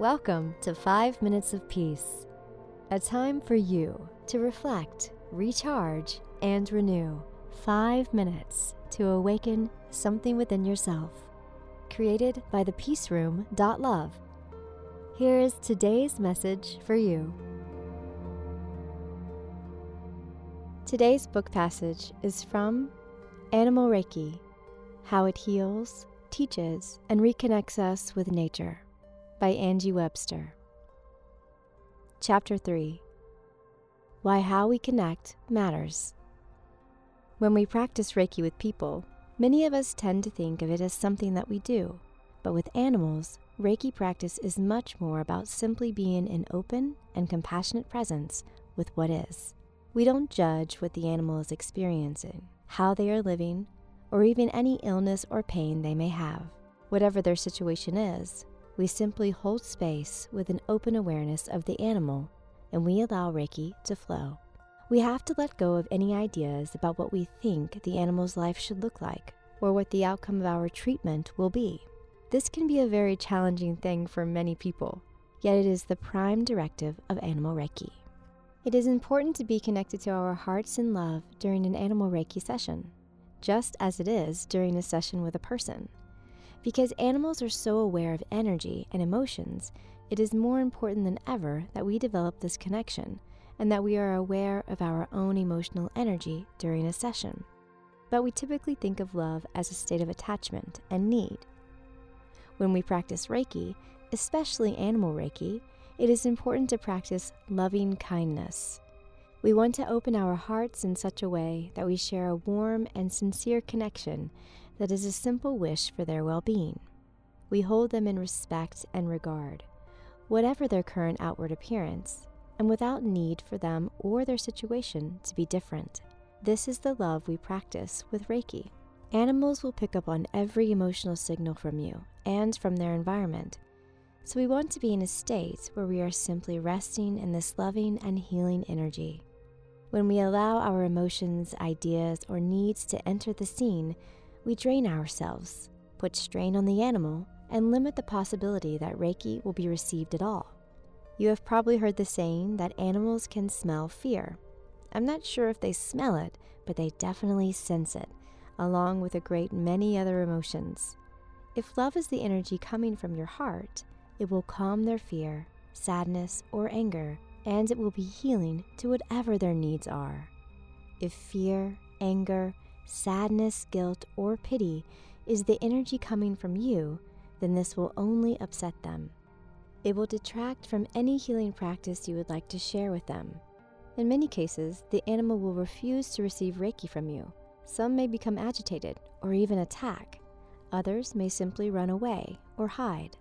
Welcome to 5 Minutes of Peace, a time for you to reflect, recharge, and renew. 5 minutes to awaken something within yourself. Created by the Peace Room. Love. Here is today's message for you. Today's book passage is from Animal Reiki How It Heals, Teaches, and Reconnects Us with Nature by Angie Webster. Chapter 3 Why How We Connect Matters. When we practice Reiki with people, many of us tend to think of it as something that we do. But with animals, Reiki practice is much more about simply being an open and compassionate presence with what is. We don't judge what the animal is experiencing, how they are living, or even any illness or pain they may have. Whatever their situation is, we simply hold space with an open awareness of the animal and we allow Reiki to flow. We have to let go of any ideas about what we think the animal's life should look like or what the outcome of our treatment will be. This can be a very challenging thing for many people, yet it is the prime directive of Animal Reiki. It is important to be connected to our hearts and love during an Animal Reiki session, just as it is during a session with a person. Because animals are so aware of energy and emotions, it is more important than ever that we develop this connection and that we are aware of our own emotional energy during a session. But we typically think of love as a state of attachment and need. When we practice Reiki, especially animal Reiki, it is important to practice loving kindness. We want to open our hearts in such a way that we share a warm and sincere connection that is a simple wish for their well being. We hold them in respect and regard, whatever their current outward appearance, and without need for them or their situation to be different. This is the love we practice with Reiki. Animals will pick up on every emotional signal from you and from their environment. So we want to be in a state where we are simply resting in this loving and healing energy. When we allow our emotions, ideas, or needs to enter the scene, we drain ourselves, put strain on the animal, and limit the possibility that Reiki will be received at all. You have probably heard the saying that animals can smell fear. I'm not sure if they smell it, but they definitely sense it, along with a great many other emotions. If love is the energy coming from your heart, it will calm their fear, sadness, or anger, and it will be healing to whatever their needs are. If fear, anger, sadness, guilt, or pity is the energy coming from you, then this will only upset them. It will detract from any healing practice you would like to share with them. In many cases, the animal will refuse to receive Reiki from you. Some may become agitated or even attack. Others may simply run away or hide.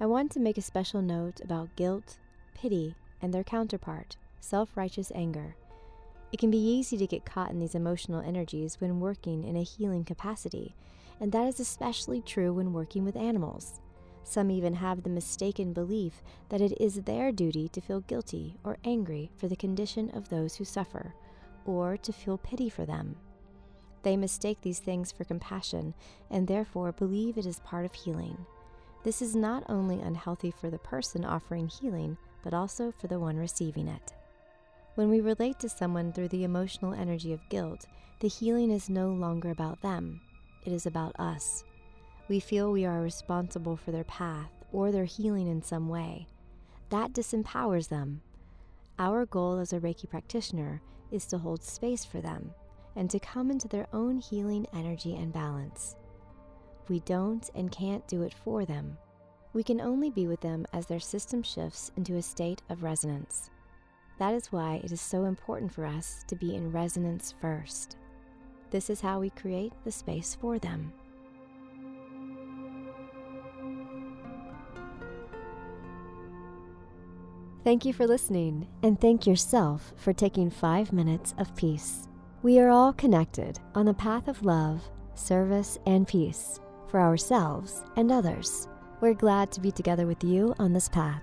I want to make a special note about guilt, pity, and their counterpart, self righteous anger. It can be easy to get caught in these emotional energies when working in a healing capacity, and that is especially true when working with animals. Some even have the mistaken belief that it is their duty to feel guilty or angry for the condition of those who suffer, or to feel pity for them. They mistake these things for compassion and therefore believe it is part of healing. This is not only unhealthy for the person offering healing, but also for the one receiving it. When we relate to someone through the emotional energy of guilt, the healing is no longer about them, it is about us. We feel we are responsible for their path or their healing in some way. That disempowers them. Our goal as a Reiki practitioner is to hold space for them and to come into their own healing energy and balance. We don't and can't do it for them. We can only be with them as their system shifts into a state of resonance. That is why it is so important for us to be in resonance first. This is how we create the space for them. Thank you for listening, and thank yourself for taking five minutes of peace. We are all connected on the path of love, service, and peace for ourselves and others. We're glad to be together with you on this path.